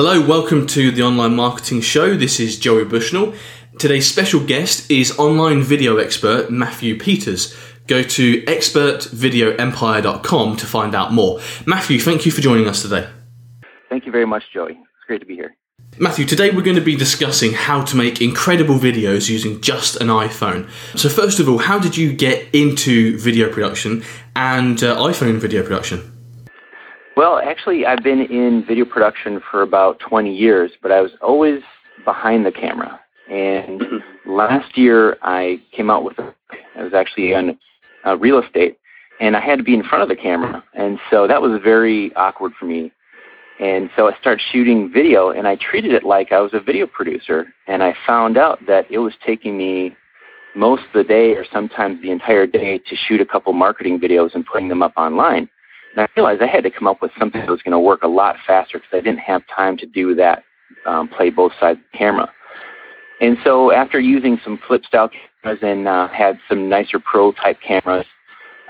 Hello, welcome to the Online Marketing Show. This is Joey Bushnell. Today's special guest is online video expert Matthew Peters. Go to expertvideoempire.com to find out more. Matthew, thank you for joining us today. Thank you very much, Joey. It's great to be here. Matthew, today we're going to be discussing how to make incredible videos using just an iPhone. So, first of all, how did you get into video production and uh, iPhone video production? Well, actually, I've been in video production for about 20 years, but I was always behind the camera. And last year, I came out with a, I was actually on uh, real estate, and I had to be in front of the camera, and so that was very awkward for me. And so I started shooting video, and I treated it like I was a video producer. And I found out that it was taking me most of the day, or sometimes the entire day, to shoot a couple marketing videos and putting them up online. And I realized I had to come up with something that was going to work a lot faster because I didn't have time to do that, um, play both sides of the camera. And so after using some flip style cameras and uh, had some nicer pro type cameras,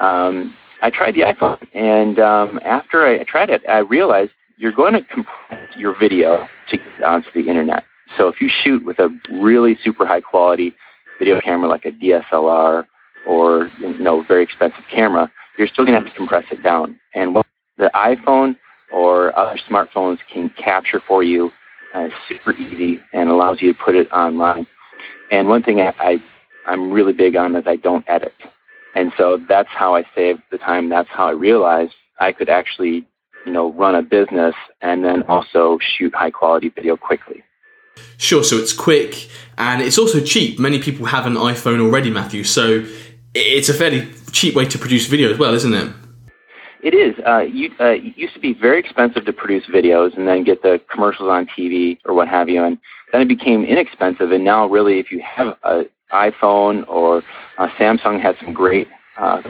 um, I tried the iPhone. And um, after I tried it, I realized you're going to compress your video to get onto the internet. So if you shoot with a really super high quality video camera like a DSLR or you know very expensive camera, you're still going to have to compress it down. And what the iPhone or other smartphones can capture for you uh, super easy and allows you to put it online. And one thing I, I I'm really big on is I don't edit. And so that's how I save the time. That's how I realized I could actually, you know, run a business and then also shoot high quality video quickly. Sure, so it's quick and it's also cheap. Many people have an iPhone already, Matthew. So it's a fairly cheap way to produce video as well, isn't it? It is. Uh, you, uh, it used to be very expensive to produce videos and then get the commercials on TV or what have you, and then it became inexpensive. And now, really, if you have an iPhone or uh, Samsung has some great uh,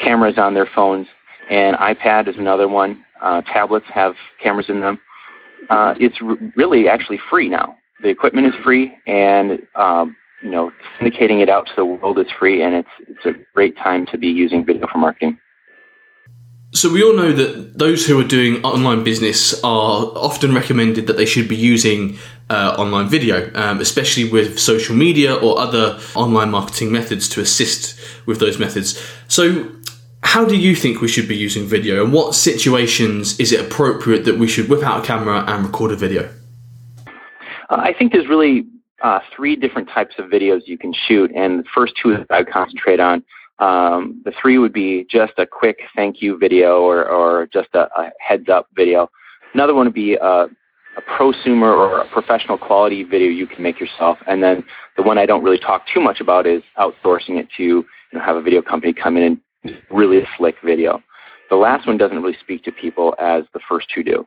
cameras on their phones, and iPad is another one. Uh, tablets have cameras in them. Uh, it's r- really actually free now. The equipment is free, and um, you know, syndicating it out to the world is free, and it's it's a great time to be using video for marketing. So we all know that those who are doing online business are often recommended that they should be using uh, online video, um, especially with social media or other online marketing methods to assist with those methods. So, how do you think we should be using video, and what situations is it appropriate that we should whip out a camera and record a video? Uh, I think there's really uh, three different types of videos you can shoot, and the first two that I concentrate on. Um, the three would be just a quick thank you video or, or just a, a heads up video. Another one would be a, a prosumer or a professional quality video you can make yourself. And then the one I don't really talk too much about is outsourcing it to you know, have a video company come in and really slick video. The last one doesn't really speak to people as the first two do.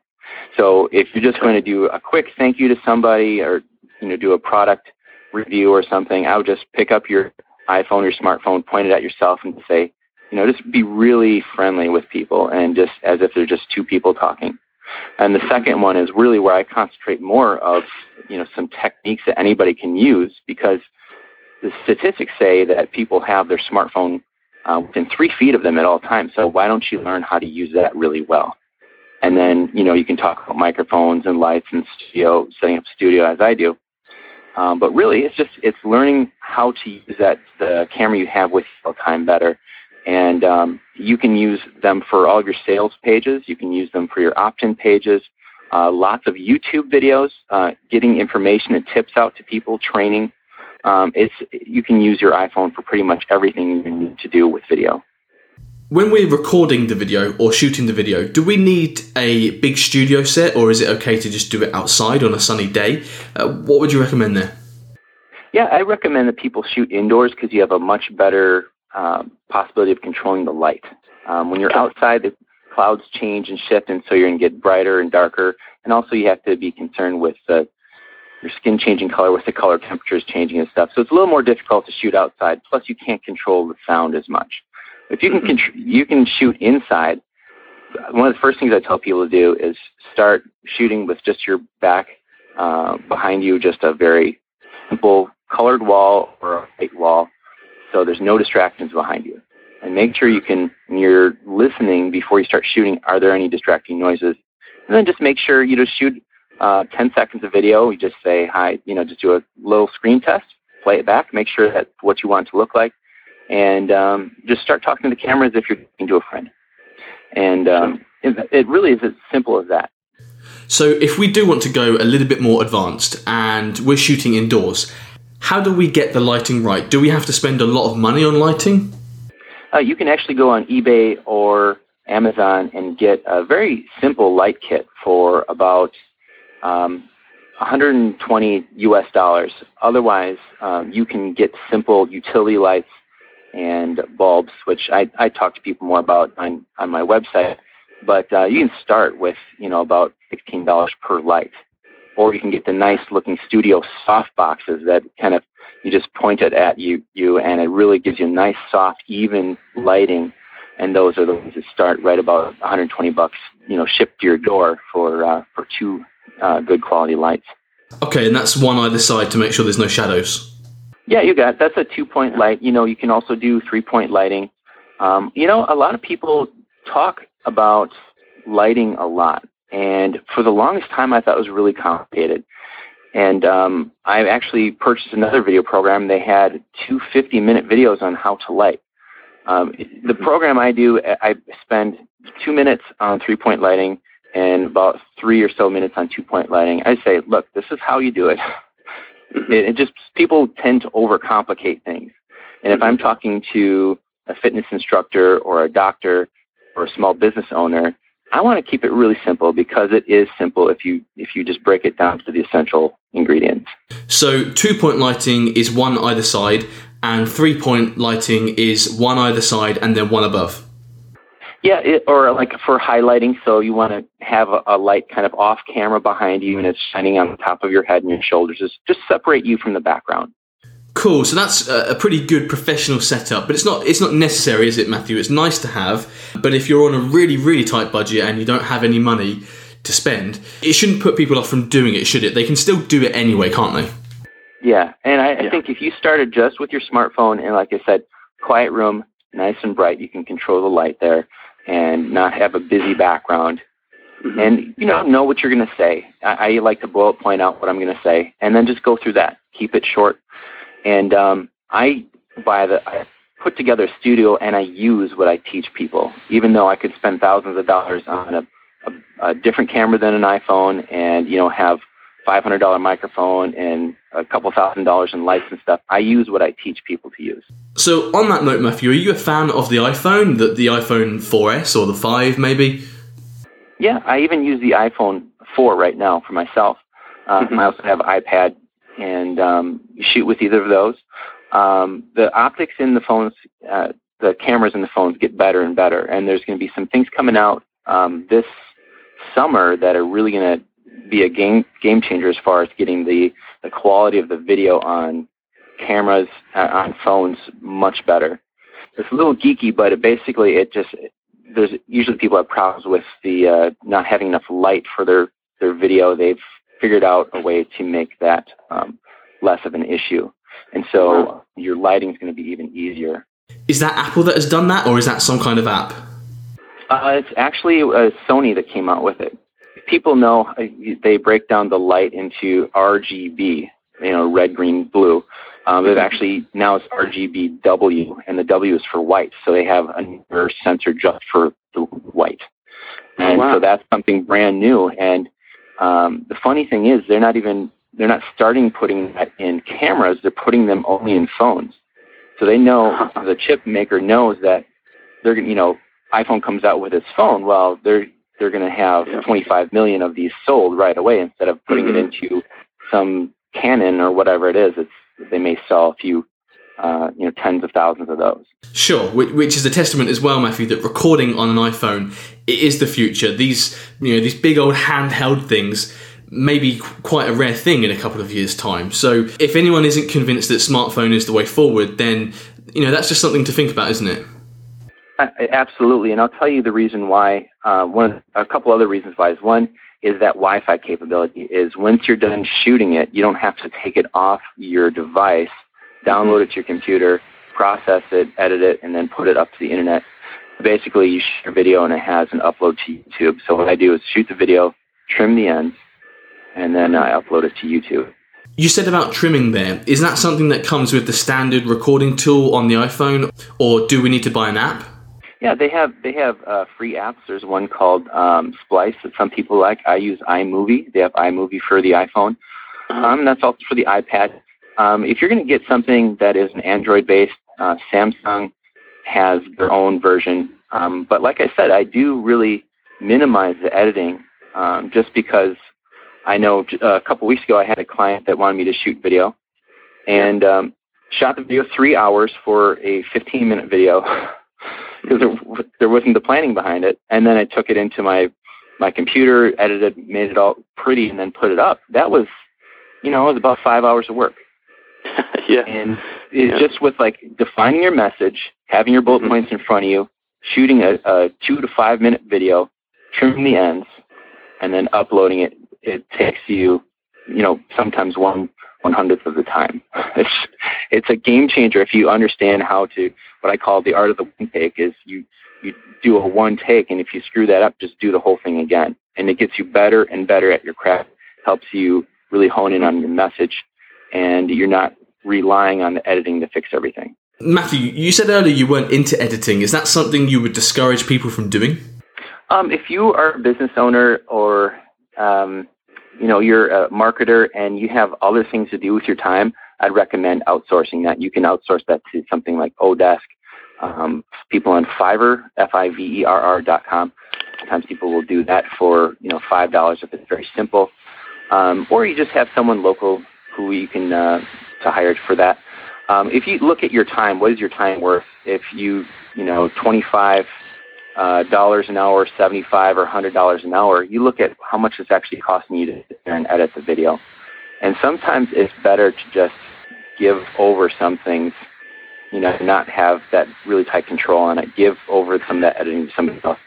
So if you're just going to do a quick thank you to somebody or you know do a product review or something, I would just pick up your iPhone or smartphone, point it at yourself, and say, you know, just be really friendly with people and just as if they're just two people talking. And the second one is really where I concentrate more of, you know, some techniques that anybody can use because the statistics say that people have their smartphone uh, within three feet of them at all times. So why don't you learn how to use that really well? And then, you know, you can talk about microphones and lights and studio, setting up studio as I do. Um, but really, it's just it's learning how to use that the camera you have with you all time better, and um, you can use them for all your sales pages. You can use them for your opt-in pages. Uh, lots of YouTube videos, uh, getting information and tips out to people, training. Um, it's you can use your iPhone for pretty much everything you need to do with video. When we're recording the video or shooting the video, do we need a big studio set or is it okay to just do it outside on a sunny day? Uh, what would you recommend there? Yeah, I recommend that people shoot indoors because you have a much better um, possibility of controlling the light. Um, when you're outside, the clouds change and shift, and so you're going to get brighter and darker. And also, you have to be concerned with your skin changing color with the color temperatures changing and stuff. So it's a little more difficult to shoot outside. Plus, you can't control the sound as much. If you can, mm-hmm. you can shoot inside. One of the first things I tell people to do is start shooting with just your back uh, behind you, just a very simple colored wall or a white wall, so there's no distractions behind you. And make sure you can, when you're listening before you start shooting, are there any distracting noises? And then just make sure you just shoot uh, 10 seconds of video. You just say hi, you know, just do a little screen test, play it back, make sure that's what you want it to look like, and um, just start talking to the camera as if you're talking to a friend. And um, it, it really is as simple as that. So, if we do want to go a little bit more advanced and we're shooting indoors, how do we get the lighting right? Do we have to spend a lot of money on lighting? Uh, you can actually go on eBay or Amazon and get a very simple light kit for about um, 120 US dollars. Otherwise, um, you can get simple utility lights and bulbs, which I, I talk to people more about on, on my website. But uh, you can start with you know about $16 per light, or you can get the nice looking studio soft boxes that kind of you just point it at you you and it really gives you nice soft even lighting. And those are the ones that start right about 120 bucks, you know, shipped to your door for uh, for two uh, good quality lights. Okay, and that's one either side to make sure there's no shadows. Yeah, you got that's a two point light. You know, you can also do three point lighting. Um, you know, a lot of people talk about lighting a lot, and for the longest time, I thought it was really complicated. And um, I actually purchased another video program. They had two 50 minute videos on how to light. Um, the program I do, I spend two minutes on three point lighting and about three or so minutes on two point lighting. I say, look, this is how you do it. Mm-hmm. it, it just people tend to overcomplicate things. And if mm-hmm. I'm talking to a fitness instructor or a doctor or a small business owner, I want to keep it really simple because it is simple if you if you just break it down to the essential ingredients. So two point lighting is one either side, and three point lighting is one either side and then one above. Yeah, it, or like for highlighting, so you want to have a, a, light kind of off camera behind you and it's shining on the top of your head and your shoulders. Just, just separate you from the background. Cool. So that's a pretty good professional setup, but it's not it's not necessary, is it, Matthew? It's nice to have, but if you're on a really really tight budget and you don't have any money to spend, it shouldn't put people off from doing it, should it? They can still do it anyway, can't they? Yeah, and I, I think if you started just with your smartphone and, like I said, quiet room, nice and bright, you can control the light there and not have a busy background. Mm-hmm. and you know know what you're going to say. I, I like to bullet point out what i'm going to say and then just go through that. Keep it short. And um, i buy the i put together a studio and i use what i teach people. Even though i could spend thousands of dollars on a, a, a different camera than an iphone and you know have $500 microphone and a couple thousand dollars in lights and stuff. I use what I teach people to use. So, on that note, Matthew, are you a fan of the iPhone, the, the iPhone 4S or the 5 maybe? Yeah, I even use the iPhone 4 right now for myself. Uh, mm-hmm. I also have iPad and um, shoot with either of those. Um, the optics in the phones, uh, the cameras in the phones get better and better, and there's going to be some things coming out um, this summer that are really going to be a game game changer as far as getting the the quality of the video on cameras uh, on phones much better. It's a little geeky, but it basically it just there's usually people have problems with the uh, not having enough light for their their video. They've figured out a way to make that um, less of an issue, and so wow. your lighting is going to be even easier. Is that Apple that has done that, or is that some kind of app? Uh, it's actually uh, Sony that came out with it people know uh, they break down the light into RGB, you know, red, green, blue. Um, but actually now it's RGBW, and the W is for white. So they have another sensor just for the white. Oh, and wow. so that's something brand new. And um, the funny thing is, they're not even they're not starting putting that in cameras. They're putting them only in phones. So they know the chip maker knows that they're you know iPhone comes out with its phone. Well, they're they're going to have yeah. 25 million of these sold right away instead of putting mm-hmm. it into some Canon or whatever it is. It's they may sell a few, uh, you know, tens of thousands of those. Sure, which is a testament as well, Matthew, that recording on an iPhone it is the future. These, you know, these big old handheld things may be quite a rare thing in a couple of years' time. So if anyone isn't convinced that smartphone is the way forward, then you know that's just something to think about, isn't it? Absolutely, and I'll tell you the reason why. Uh, one, a couple other reasons why is one is that Wi-Fi capability. Is once you're done shooting it, you don't have to take it off your device, download it to your computer, process it, edit it, and then put it up to the internet. Basically, you shoot your video and it has an upload to YouTube. So what I do is shoot the video, trim the ends, and then I upload it to YouTube. You said about trimming there. Is that something that comes with the standard recording tool on the iPhone, or do we need to buy an app? Yeah, they have they have uh, free apps. There's one called um, Splice that some people like. I use iMovie. They have iMovie for the iPhone. Uh-huh. Um, that's also for the iPad. Um, if you're going to get something that is an Android based, uh, Samsung has their own version. Um, but like I said, I do really minimize the editing um, just because I know uh, a couple weeks ago I had a client that wanted me to shoot video and um, shot the video three hours for a 15 minute video. because there, there wasn't the planning behind it. And then I took it into my my computer, edited, made it all pretty, and then put it up. That was, you know, it was about five hours of work. yeah. And it's yeah. just with like defining your message, having your bullet mm-hmm. points in front of you, shooting a, a two to five minute video, trimming the ends, and then uploading it. It takes you, you know, sometimes one one hundredth of the time. It's it's a game changer if you understand how to what I call the art of the one take is you you do a one take and if you screw that up, just do the whole thing again. And it gets you better and better at your craft, helps you really hone in on your message and you're not relying on the editing to fix everything. Matthew, you said earlier you weren't into editing. Is that something you would discourage people from doing? Um, if you are a business owner or um, you know you're a marketer and you have other things to do with your time, I'd recommend outsourcing that. You can outsource that to something like Odesk. Um, people on Fiverr, F-I-V-E-R-R dot com. Sometimes people will do that for you know five dollars if it's very simple, um, or you just have someone local who you can uh, to hire for that. Um, if you look at your time, what is your time worth? If you you know 25 uh, dollars an hour, 75 or 100 dollars an hour, you look at how much it's actually costing you to sit there and edit the video. And sometimes it's better to just give over some things, you know, not have that really tight control on it. Give over some of that editing to somebody else.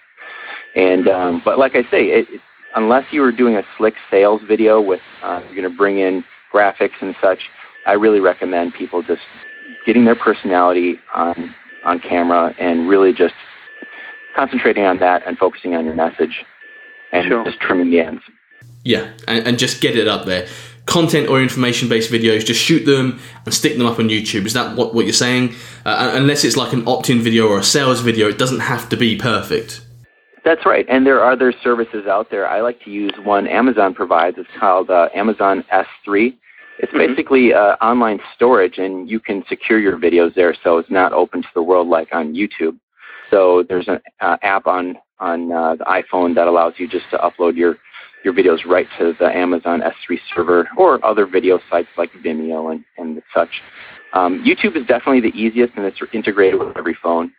And um, but like I say, it, unless you were doing a slick sales video with uh, you're going to bring in graphics and such, I really recommend people just getting their personality on on camera and really just concentrating on that and focusing on your message and sure. just trimming the ends. Yeah, and, and just get it up there. Content or information based videos, just shoot them and stick them up on YouTube. Is that what, what you're saying? Uh, unless it's like an opt in video or a sales video, it doesn't have to be perfect. That's right. And there are other services out there. I like to use one Amazon provides. It's called uh, Amazon S3. It's mm-hmm. basically uh, online storage, and you can secure your videos there so it's not open to the world like on YouTube. So there's an uh, app on on uh, the iPhone that allows you just to upload your your videos right to the Amazon S3 server or other video sites like Vimeo and, and such. Um, YouTube is definitely the easiest and it's integrated with every phone.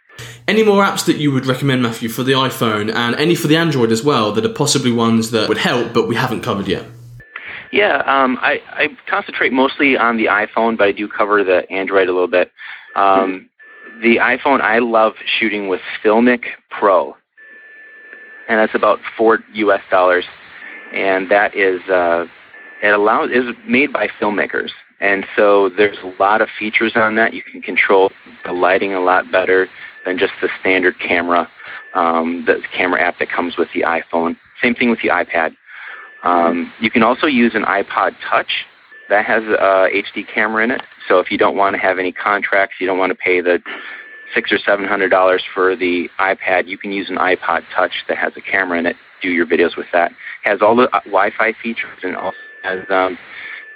Any more apps that you would recommend, Matthew, for the iPhone and any for the Android as well that are possibly ones that would help but we haven't covered yet? Yeah, um, I, I, concentrate mostly on the iPhone, but I do cover the Android a little bit. Um, the iPhone, I love shooting with Filmic Pro, and that's about four U.S. dollars, and that is uh, it allows is made by filmmakers, and so there's a lot of features on that. You can control the lighting a lot better than just the standard camera, um, the camera app that comes with the iPhone. Same thing with the iPad. Um, you can also use an iPod Touch that has a HD camera in it. So if you don't want to have any contracts, you don't want to pay the six or seven hundred dollars for the iPad, you can use an iPod Touch that has a camera in it. Do your videos with that. Has all the uh, Wi-Fi features and also has um,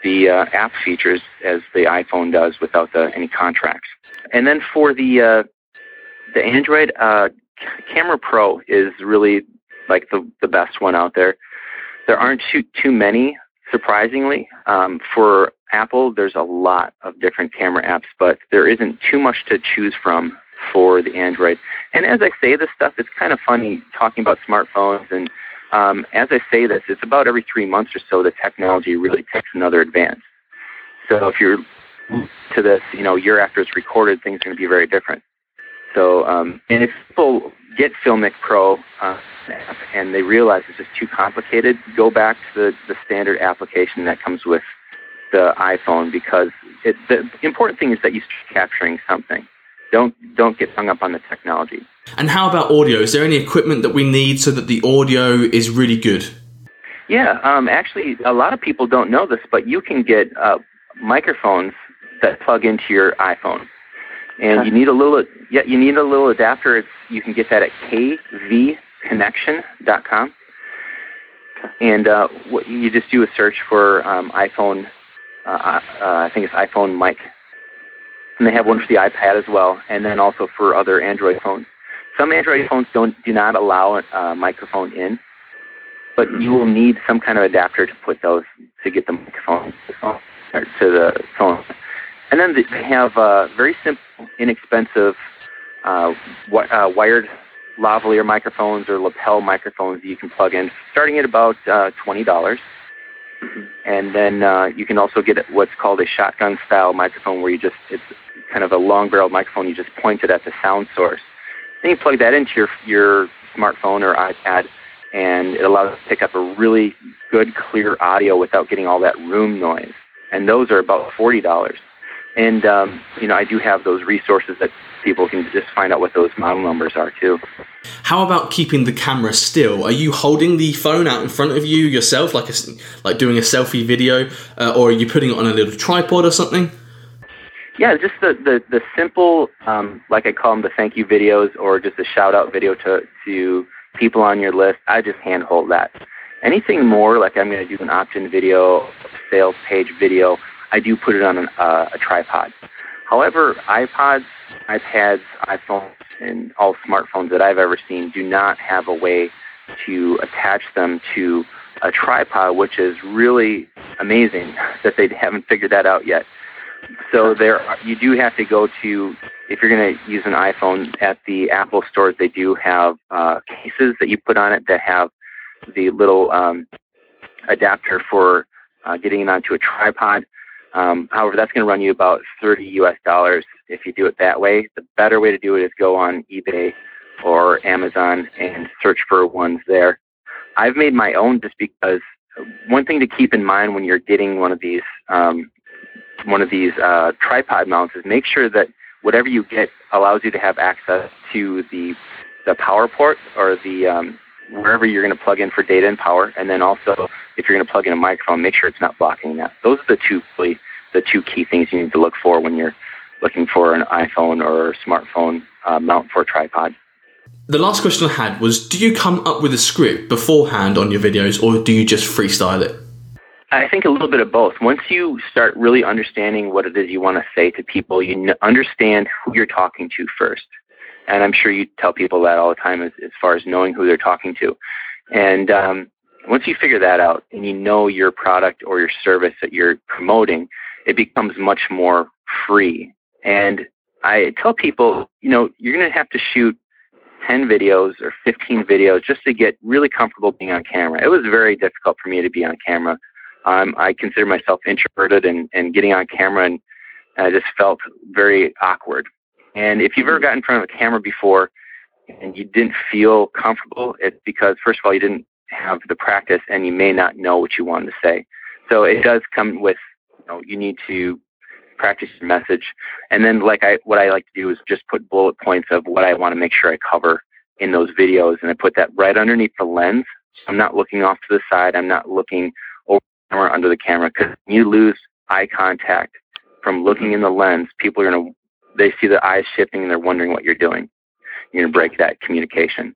the uh, app features as the iPhone does without the, any contracts. And then for the uh, the Android, uh, Camera Pro is really like the the best one out there. There aren't too too many surprisingly. Um, for Apple, there's a lot of different camera apps, but there isn't too much to choose from for the Android. And as I say this stuff, it's kind of funny talking about smartphones and um, as I say this, it's about every three months or so the technology really takes another advance. So if you're to this, you know, year after it's recorded, things are going to be very different. So, um, and if people get Filmic Pro uh, and they realize it's just too complicated, go back to the, the standard application that comes with the iPhone because it, the important thing is that you're capturing something. Don't don't get hung up on the technology. And how about audio? Is there any equipment that we need so that the audio is really good? Yeah, um, actually, a lot of people don't know this, but you can get uh, microphones that plug into your iPhone, and you need a little yeah you need a little adapter. It's, you can get that at kvconnection.com, and uh, what you just do a search for um, iPhone. Uh, uh, I think it's iPhone mic, and they have one for the iPad as well, and then also for other Android phones. Some Android phones don't do not allow a uh, microphone in, but you will need some kind of adapter to put those to get the microphone to the phone. And then they have uh, very simple, inexpensive uh, uh, wired lavalier microphones or lapel microphones that you can plug in, starting at about uh, twenty dollars. And then uh, you can also get what's called a shotgun style microphone, where you just it's kind of a long barreled microphone. You just point it at the sound source. Then you plug that into your your smartphone or iPad, and it allows you to pick up a really good, clear audio without getting all that room noise. And those are about forty dollars. And um, you know, I do have those resources that people can just find out what those model numbers are too. How about keeping the camera still? Are you holding the phone out in front of you yourself, like a, like doing a selfie video, uh, or are you putting it on a little tripod or something? Yeah, just the the, the simple, um, like I call them, the thank you videos, or just a shout out video to to people on your list. I just handhold that. Anything more, like I'm going to do an opt-in video, sales page video, I do put it on an, uh, a tripod. However, iPods, iPads, iPhones, and all smartphones that I've ever seen do not have a way to attach them to a tripod, which is really amazing that they haven't figured that out yet. So there, you do have to go to if you're going to use an iPhone at the Apple stores. They do have uh, cases that you put on it that have the little um, adapter for uh, getting it onto a tripod. Um, however, that's going to run you about 30 US dollars if you do it that way. The better way to do it is go on eBay or Amazon and search for ones there. I've made my own just because one thing to keep in mind when you're getting one of these um, one of these uh, tripod mounts is make sure that whatever you get allows you to have access to the the power port or the um, wherever you're going to plug in for data and power, and then also if you're going to plug in a microphone, make sure it's not blocking that. Those are the two really, the two key things you need to look for when you're looking for an iPhone or smartphone uh, mount for a tripod. The last question I had was: Do you come up with a script beforehand on your videos, or do you just freestyle it? I think a little bit of both. Once you start really understanding what it is you want to say to people, you understand who you're talking to first. And I'm sure you tell people that all the time as, as far as knowing who they're talking to. And um, once you figure that out and you know your product or your service that you're promoting, it becomes much more free. And I tell people, you know, you're going to have to shoot 10 videos or 15 videos just to get really comfortable being on camera. It was very difficult for me to be on camera. Um, I consider myself introverted and, and getting on camera and I just felt very awkward. And if you've ever gotten in front of a camera before and you didn't feel comfortable, it's because first of all you didn't have the practice and you may not know what you want to say. So it does come with you know you need to practice your message, and then like I what I like to do is just put bullet points of what I want to make sure I cover in those videos, and I put that right underneath the lens. I'm not looking off to the side. I'm not looking over the camera under the camera because you lose eye contact from looking in the lens. People are gonna they see the eyes shifting and they're wondering what you're doing. You're gonna break that communication.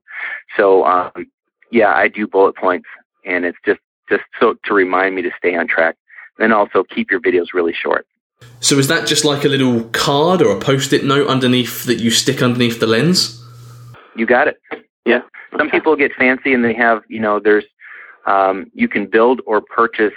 So um, yeah, I do bullet points, and it's just just so to remind me to stay on track. And also keep your videos really short. So is that just like a little card or a post-it note underneath that you stick underneath the lens? You got it. Yeah. Some people get fancy and they have, you know, there's um, you can build or purchase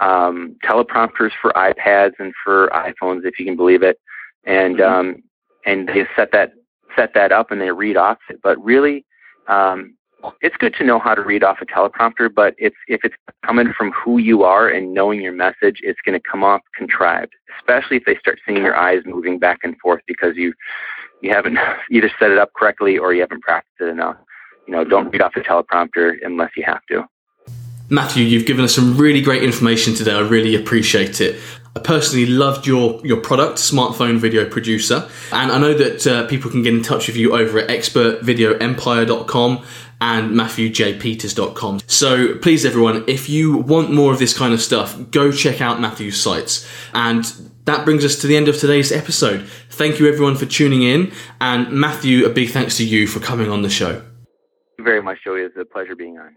um, teleprompters for iPads and for iPhones, if you can believe it, and mm-hmm. um, and they set that set that up and they read off it. But really, um, it's good to know how to read off a teleprompter, but it's if it's coming from who you are and knowing your message, it's going to come off contrived, especially if they start seeing your eyes moving back and forth because you you haven't either set it up correctly or you haven't practiced it enough. You know, don't read off a teleprompter unless you have to. Matthew, you've given us some really great information today. I really appreciate it. I personally loved your, your product, Smartphone Video Producer, and I know that uh, people can get in touch with you over at expertvideoempire.com and matthewjpeters.com. So please, everyone, if you want more of this kind of stuff, go check out Matthew's sites. And that brings us to the end of today's episode. Thank you, everyone, for tuning in. And Matthew, a big thanks to you for coming on the show. Thank you very much, Joey. It's a pleasure being on.